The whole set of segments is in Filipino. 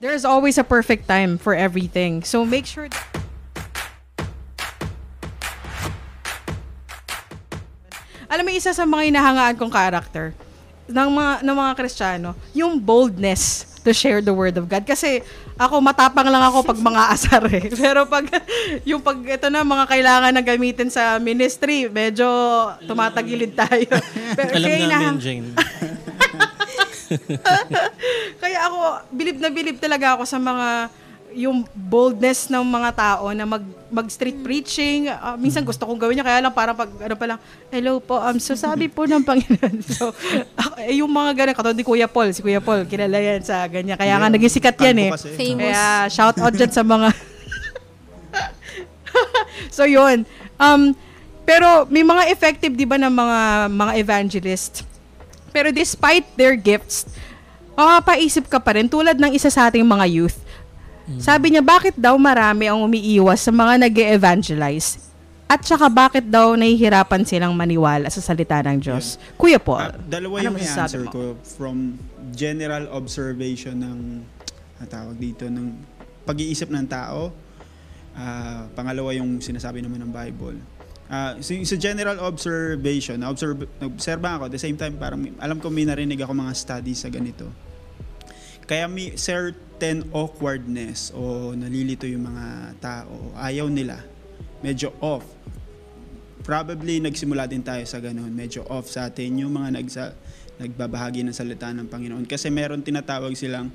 There's always a perfect time for everything. So make sure that Alam mo, isa sa mga inahangaan kong character ng mga, ng mga Kristiyano, yung boldness to share the word of God. Kasi ako, matapang lang ako pag mga asar eh. Pero pag, yung pag, ito na, mga kailangan na gamitin sa ministry, medyo tumatagilid tayo. Pero, Alam namin, inahang- Jane. Kaya ako, bilib na bilib talaga ako sa mga yung boldness ng mga tao na mag mag street preaching. Ah, minsan gusto kong gawin niya kaya lang para pag ano pa lang, hello po, um, so sabi po ng Panginoon. So, eh, yung mga ganun, katulad ni Kuya Paul, si Kuya Paul, kilala yan sa ganyan. Kaya nga naging sikat yan eh. Kasi. Famous. Kaya shout out dyan sa mga So yun. Um pero may mga effective 'di ba ng mga mga evangelist. Pero despite their gifts, makapaisip ka pa rin tulad ng isa sa ating mga youth. Sabi niya bakit daw marami ang umiiwas sa mga nag evangelize At saka bakit daw nahihirapan silang maniwala sa salita ng Diyos? Kuya Paul. Ah, dalawa ano yung answer mo? ko from general observation ng ah, tawag dito ng pag-iisip ng tao. Ah, pangalawa yung sinasabi naman ng Bible. Ah, so, sa general observation, observe, observe ako, the same time, parang alam ko may narinig ako mga studies sa ganito. Kaya may certain awkwardness o nalilito yung mga tao, ayaw nila, medyo off. Probably nagsimula din tayo sa ganun, medyo off sa atin yung mga nagsa, nagbabahagi ng salita ng Panginoon. Kasi meron tinatawag silang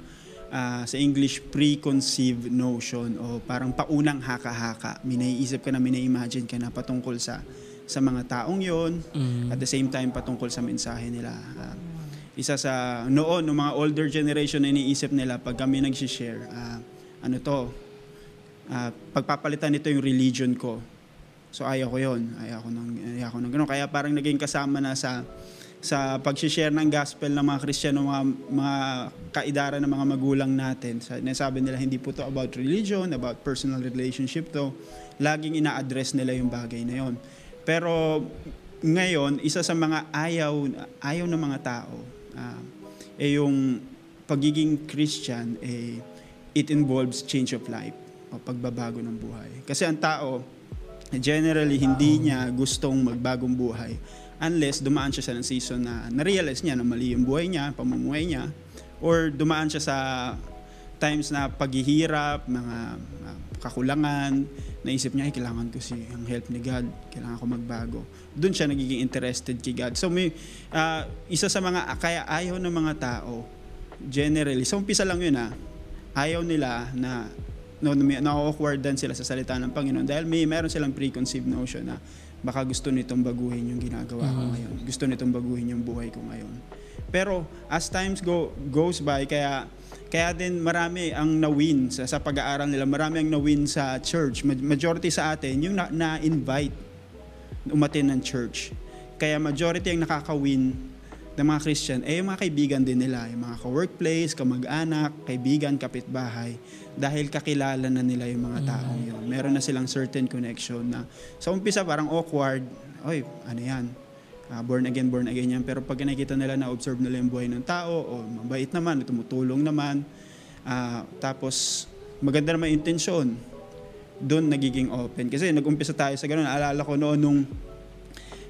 ah, sa English preconceived notion o parang paunang haka-haka. May naiisip ka na, may na-imagine ka na patungkol sa sa mga taong yon Mm. at the same time patungkol sa mensahe nila. Ah, isa sa noon, ng mga older generation na iniisip nila pag kami nag-share, ah, ano to, ah, pagpapalitan nito yung religion ko. So ayaw ko yon ayaw ko ng, ayaw ko ng ganun. Kaya parang naging kasama na sa sa pag-share ng gospel ng mga Kristiyano, mga, mga kaidara ng mga magulang natin. Sa, nasabi nila, hindi po to about religion, about personal relationship to. Laging ina-address nila yung bagay na yon. Pero ngayon, isa sa mga ayaw, ayaw ng mga tao, ah, eh yung pagiging Christian, eh, it involves change of life o pagbabago ng buhay. Kasi ang tao, generally, hindi niya gustong magbagong buhay unless dumaan siya sa season na na-realize niya na mali yung buhay niya, pamumuhay niya, or dumaan siya sa times na paghihirap, mga ah, kakulangan, naisip niya, ay, kailangan ko si ang help ni God, kailangan ko magbago. Doon siya nagiging interested kay God. So may ah, isa sa mga kaya ayaw ng mga tao generally, sa umpisa lang yun ah, ayaw nila na no, na-awkwardan sila sa salita ng Panginoon dahil may meron silang preconceived notion na baka gusto nitong baguhin yung ginagawa ko ngayon. Gusto nitong baguhin yung buhay ko ngayon. Pero as times go goes by, kaya kaya din marami ang na-win sa, sa pag-aaral nila. Marami ang na-win sa church. Ma- Majority sa atin, yung na- na-invite umatin ng church. Kaya majority ang nakaka-win ng mga Christian, eh yung mga kaibigan din nila, yung mga ka-workplace, kamag-anak, kaibigan, kapitbahay, dahil kakilala na nila yung mga taong yun. Meron na silang certain connection na sa umpisa parang awkward, oy, ano yan, Ah, born again, born again yan. Pero pag nakikita nila na observe nila yung buhay ng tao, o mabait naman, tumutulong naman, ah, tapos maganda naman yung intensyon, doon nagiging open. Kasi nag-umpisa tayo sa ganun. Alala ko noon nung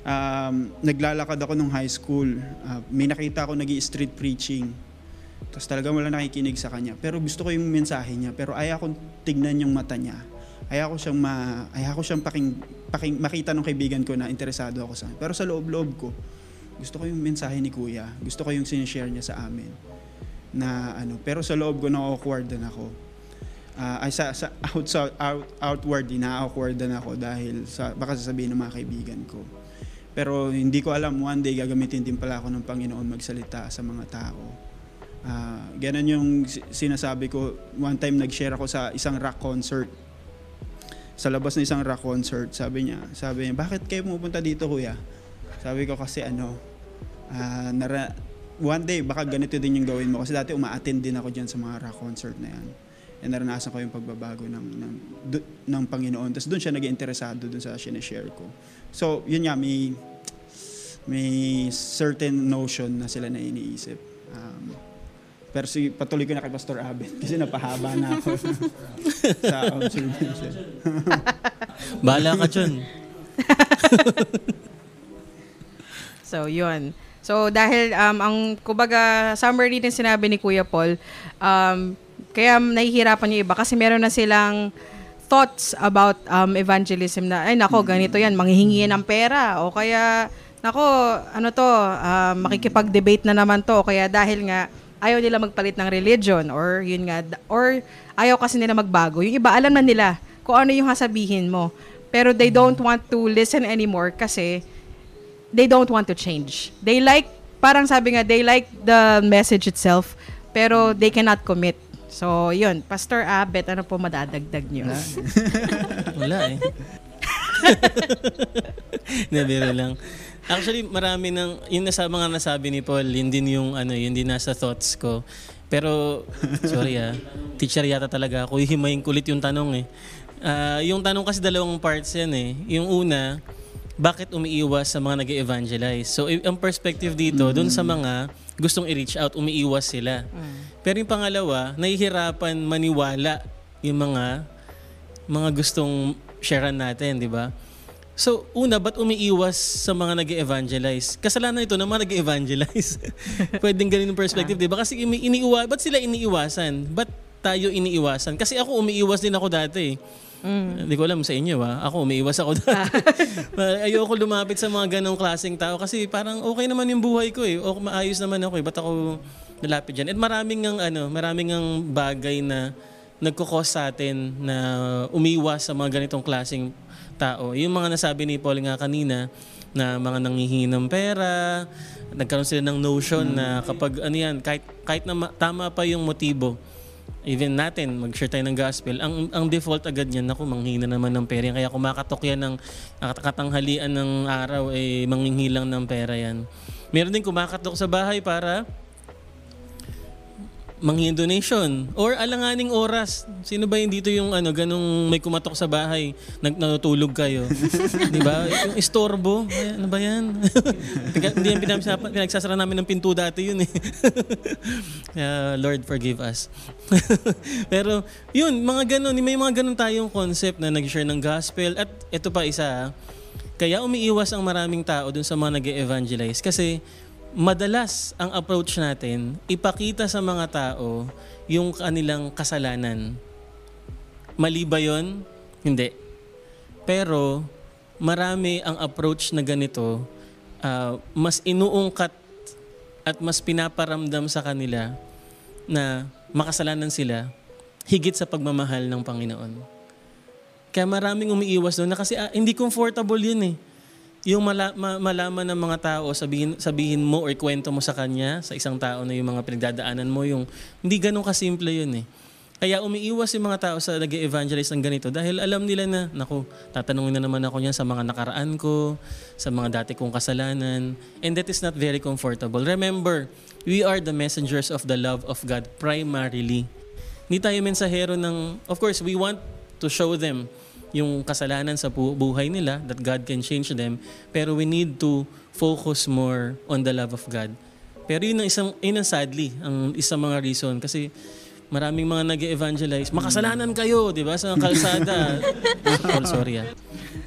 um, naglalakad ako nung high school, ah, may nakita ako nag street preaching. Tapos talaga wala nakikinig sa kanya. Pero gusto ko yung mensahe niya. Pero ayaw kong tignan yung mata niya. Ayaw ko siyang, ma, ayaw ko siyang paking, paking, makita ng kaibigan ko na interesado ako sa Pero sa loob-loob ko, gusto ko yung mensahe ni Kuya. Gusto ko yung sinishare niya sa amin. Na ano, pero sa loob ko na-awkward din ako. Ah, ay sa, sa out, out, outwardly na-awkward din ako dahil sa, baka sasabihin ng mga kaibigan ko. Pero hindi ko alam, one day gagamitin din pala ako ng Panginoon magsalita sa mga tao. Ah, ganun yung si- sinasabi ko. One time nag-share ako sa isang rock concert. Sa labas ng isang rock concert, sabi niya, sabi niya, bakit kayo pumunta dito kuya? Sabi ko kasi ano, ah, nara, one day baka ganito din yung gawin mo. Kasi dati uma-attend din ako dyan sa mga rock concert na yan. And naranasan ko yung pagbabago ng, ng, du- ng Panginoon. Tapos doon siya naging interesado doon sa sinishare ko. So, yun nga, may, may certain notion na sila na iniisip. Um, Pero si, patuloy ko na kay Pastor Abet kasi napahaba na ako sa observation. Bahala ka dyan. So, yun. So, dahil um, ang, kumbaga, summary din sinabi ni Kuya Paul, um, kaya nahihirapan yung iba kasi meron na silang thoughts about um, evangelism na, ay nako, ganito yan, manghihingi ng pera. O kaya, nako, ano to, um, makikipag-debate na naman to. O kaya dahil nga, ayaw nila magpalit ng religion or yun nga, or ayaw kasi nila magbago. Yung iba, alam na nila kung ano yung sasabihin mo. Pero they don't want to listen anymore kasi they don't want to change. They like, parang sabi nga, they like the message itself, pero they cannot commit. So, yun. Pastor Abet, ano po madadagdag nyo? Wala eh. Nabiro lang. Actually, marami ng, yun na sa mga nasabi ni Paul, yun din yung, ano, yun din nasa thoughts ko. Pero, sorry ah, teacher yata talaga ako. Hihimayin kulit yung tanong eh. Ah, yung tanong kasi dalawang parts yan eh. Yung una, bakit umiiwas sa mga nag evangelize So, i- ang perspective dito, dun sa mga gustong i-reach out, umiiwas sila. Pero yung pangalawa, nahihirapan maniwala yung mga mga gustong sharean natin, di ba? So, una, ba't umiiwas sa mga nag evangelize Kasalanan ito ng mga nag evangelize Pwedeng ganun yung perspective, di ba? Kasi imi- iniiwa, ba't sila iniiwasan? Ba't tayo iniiwasan? Kasi ako umiiwas din ako dati. Hindi ko alam sa inyo ha. Ako umiiwas ako dati. Ayoko lumapit sa mga ganong klaseng tao kasi parang okay naman yung buhay ko eh. O maayos naman ako eh. Ba't ako nalapit dyan? At maraming ang ano, maraming ang bagay na nagkukos sa atin na umiwas sa mga ganitong klaseng tao. Yung mga nasabi ni Paul nga kanina na mga nanghihingi ng pera, nagkaroon sila ng notion na kapag ano yan, kahit, kahit na ma- tama pa yung motibo, even natin, mag-share tayo ng gospel, ang, ang default agad niyan, naku, manghina naman ng pera. Kaya kumakatok yan ng katanghalian ng araw, eh, manghingi lang ng pera yan. Meron din kumakatok sa bahay para manghingi donation or alanganing oras. Sino ba yung dito yung ano ganung may kumatok sa bahay, nag natutulog kayo. 'Di ba? Yung istorbo, ay, ano ba 'yan? Hindi yan pinag- pinagsasara namin ng pinto dati yun eh. Kaya, Lord forgive us. Pero yun, mga ganun, may mga ganun tayong concept na nag-share ng gospel at ito pa isa. ah. Kaya umiiwas ang maraming tao dun sa mga nag evangelize kasi madalas ang approach natin, ipakita sa mga tao yung kanilang kasalanan. Mali ba yun? Hindi. Pero marami ang approach na ganito, ah, mas inuungkat at mas pinaparamdam sa kanila na makasalanan sila higit sa pagmamahal ng Panginoon. Kaya maraming umiiwas doon na kasi ah, hindi comfortable yun eh yung mala- ma- malaman ng mga tao, sabihin, sabihin mo or kwento mo sa kanya, sa isang tao na yung mga pinagdadaanan mo, yung hindi ganun kasimple yun eh. Kaya umiiwas yung mga tao sa nag evangelize ng ganito dahil alam nila na, naku, tatanungin na naman ako niyan sa mga nakaraan ko, sa mga dati kong kasalanan, and that is not very comfortable. Remember, we are the messengers of the love of God primarily. Hindi tayo mensahero ng, of course, we want to show them yung kasalanan sa bu- buhay nila, that God can change them. Pero we need to focus more on the love of God. Pero yun ang isang, yun ang sadly, ang isang mga reason. Kasi maraming mga nag evangelize makasalanan kayo, di ba, sa kalsada. oh, sorry ah.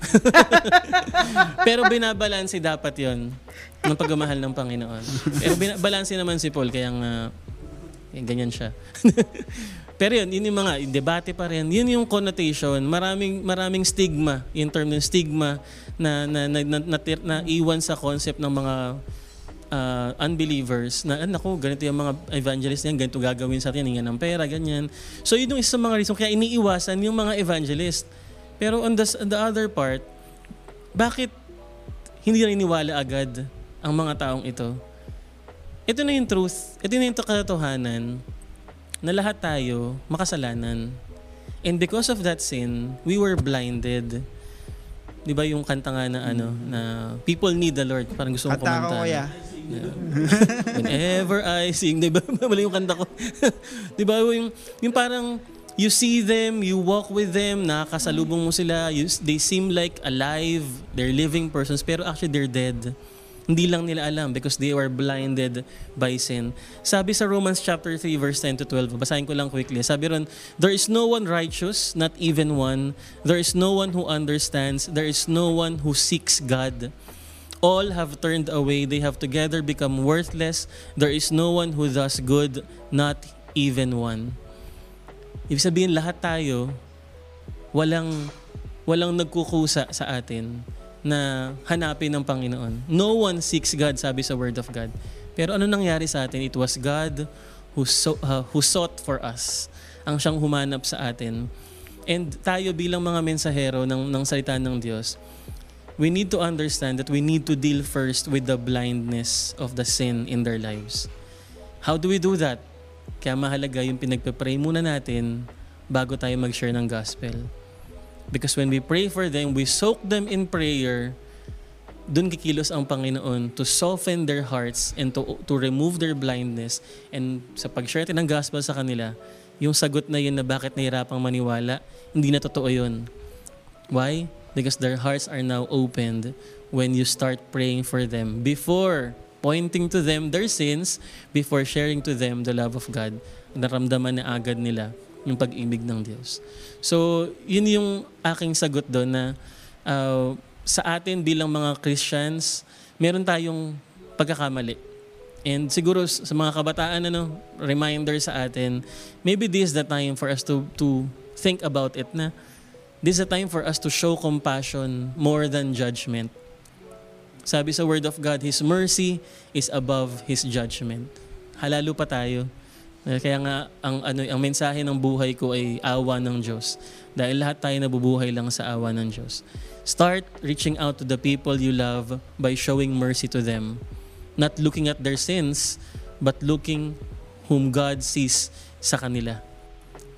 Pero binabalanse dapat yon ng pagmamahal ng Panginoon. Pero binabalanse naman si Paul, kaya nga, eh, ganyan siya. Pero yun, yun yung mga yung debate pa rin. Yun yung connotation. Maraming maraming stigma, in term ng stigma na na na, na, na, na iwan sa concept ng mga uh, unbelievers na ah, naku, ganito yung mga evangelists yan, ganito gagawin sa atin, ng pera, ganyan. So yun yung isa sa mga reason kaya iniiwasan yung mga evangelist. Pero on the, on the other part, bakit hindi naniniwala agad ang mga taong ito? Ito na yung truth. Ito na yung katotohanan na lahat tayo makasalanan. And because of that sin, we were blinded. 'Di ba yung kanta nga na ano na people need the Lord, parang gusto kong Kanta kumanta. ko kuya. Yeah. Whenever I sing, 'di ba? Mali yung kanta ko. 'Di ba yung yung parang you see them, you walk with them, nakakasalubong mo sila, you, they seem like alive, they're living persons, pero actually they're dead. Hindi lang nila alam because they were blinded by sin. Sabi sa Romans chapter 3 verse 10 to 12, basahin ko lang quickly. Sabi ron, there is no one righteous, not even one. There is no one who understands. There is no one who seeks God. All have turned away. They have together become worthless. There is no one who does good, not even one. Ibig sabihin lahat tayo walang walang nagkukusa sa atin na hanapin ng Panginoon. No one seeks God, sabi sa Word of God. Pero ano nangyari sa atin? It was God who, so, uh, who sought for us. Ang siyang humanap sa atin. And tayo bilang mga mensahero ng, ng salita ng Diyos, we need to understand that we need to deal first with the blindness of the sin in their lives. How do we do that? Kaya mahalaga yung pinagpe-pray muna natin bago tayo mag-share ng gospel. Because when we pray for them, we soak them in prayer, dun kikilos ang Panginoon to soften their hearts and to, to remove their blindness. And sa pag-share ng gospel sa kanila, yung sagot na yun na bakit nahirapang maniwala, hindi na totoo yun. Why? Because their hearts are now opened when you start praying for them. Before pointing to them their sins, before sharing to them the love of God, naramdaman na agad nila yung pag-ibig ng Diyos. So, yun yung aking sagot doon na uh, sa atin bilang mga Christians, meron tayong pagkakamali. And siguro sa mga kabataan, ano, reminder sa atin, maybe this is the time for us to, to think about it na this is the time for us to show compassion more than judgment. Sabi sa Word of God, His mercy is above His judgment. Halalo pa tayo. Eh, Kaya nga ang ano ang mensahe ng buhay ko ay awa ng Diyos. Dahil lahat tayo nabubuhay lang sa awa ng Diyos. Start reaching out to the people you love by showing mercy to them. Not looking at their sins, but looking whom God sees sa kanila.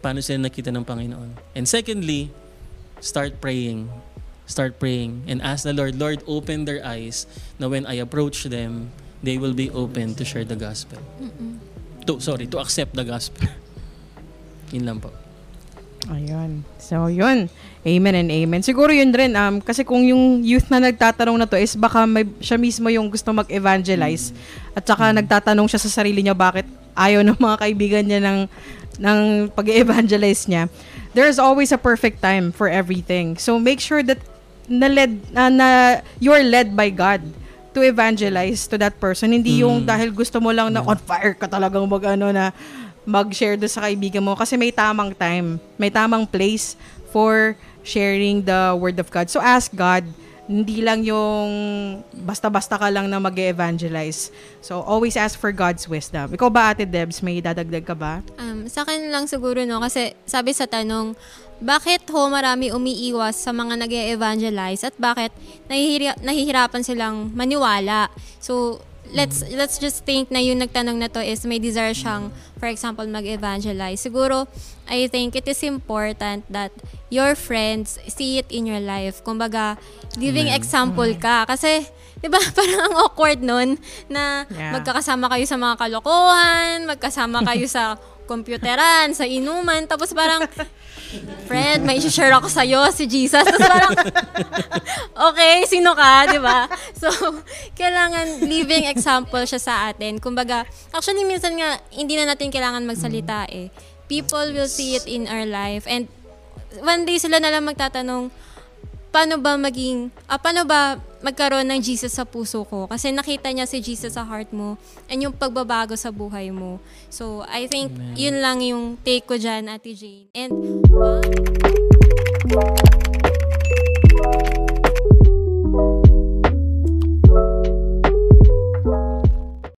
Paano sila nakita ng Panginoon. And secondly, start praying. Start praying and ask the Lord, Lord, open their eyes na when I approach them, they will be open to share the gospel. To, sorry, to accept the gospel. Yun lang po. Ayun. So, yun. Amen and amen. Siguro yun rin, um, kasi kung yung youth na nagtatanong na to is baka may, siya mismo yung gusto mag-evangelize at saka nagtatanong siya sa sarili niya bakit ayaw ng mga kaibigan niya ng, ng pag-evangelize niya. There is always a perfect time for everything. So, make sure that na led na, na you're led by God to evangelize to that person. Hindi yung dahil gusto mo lang na on fire ka talagang mag ano na mag-share doon sa kaibigan mo. Kasi may tamang time may tamang place for sharing the word of God. So ask God. Hindi lang yung basta-basta ka lang na mag-evangelize so always ask for God's wisdom. Ikaw ba ate Debs may dadagdag ka ba? Um, sa akin lang siguro, no, kasi sabi sa tanong, bakit ho marami umiiwas sa mga nag evangelize at bakit nahihira- nahihirapan silang maniwala? So, let's let's just think na yung nagtanong na to is may desire siyang, for example, mag-evangelize. Siguro, I think it is important that your friends see it in your life. Kumbaga, giving example ka. Kasi, di ba, parang ang awkward nun na Yeah. magkakasama kayo sa mga kalokohan, magkasama kayo sa computeran, sa inuman, tapos parang, Fred, may share ako sa'yo, si Jesus. Tapos parang, okay, sino ka, di ba? So, kailangan living example siya sa atin. Kumbaga, actually, minsan nga, hindi na natin kailangan magsalita eh. People will see it in our life. And one day sila na lang magtatanong, paano ba maging, ah, paano ba magkaroon ng Jesus sa puso ko. Kasi nakita niya si Jesus sa heart mo and yung pagbabago sa buhay mo. So, I think Amen. yun lang yung take ko dyan, Ate Jane. And, wow.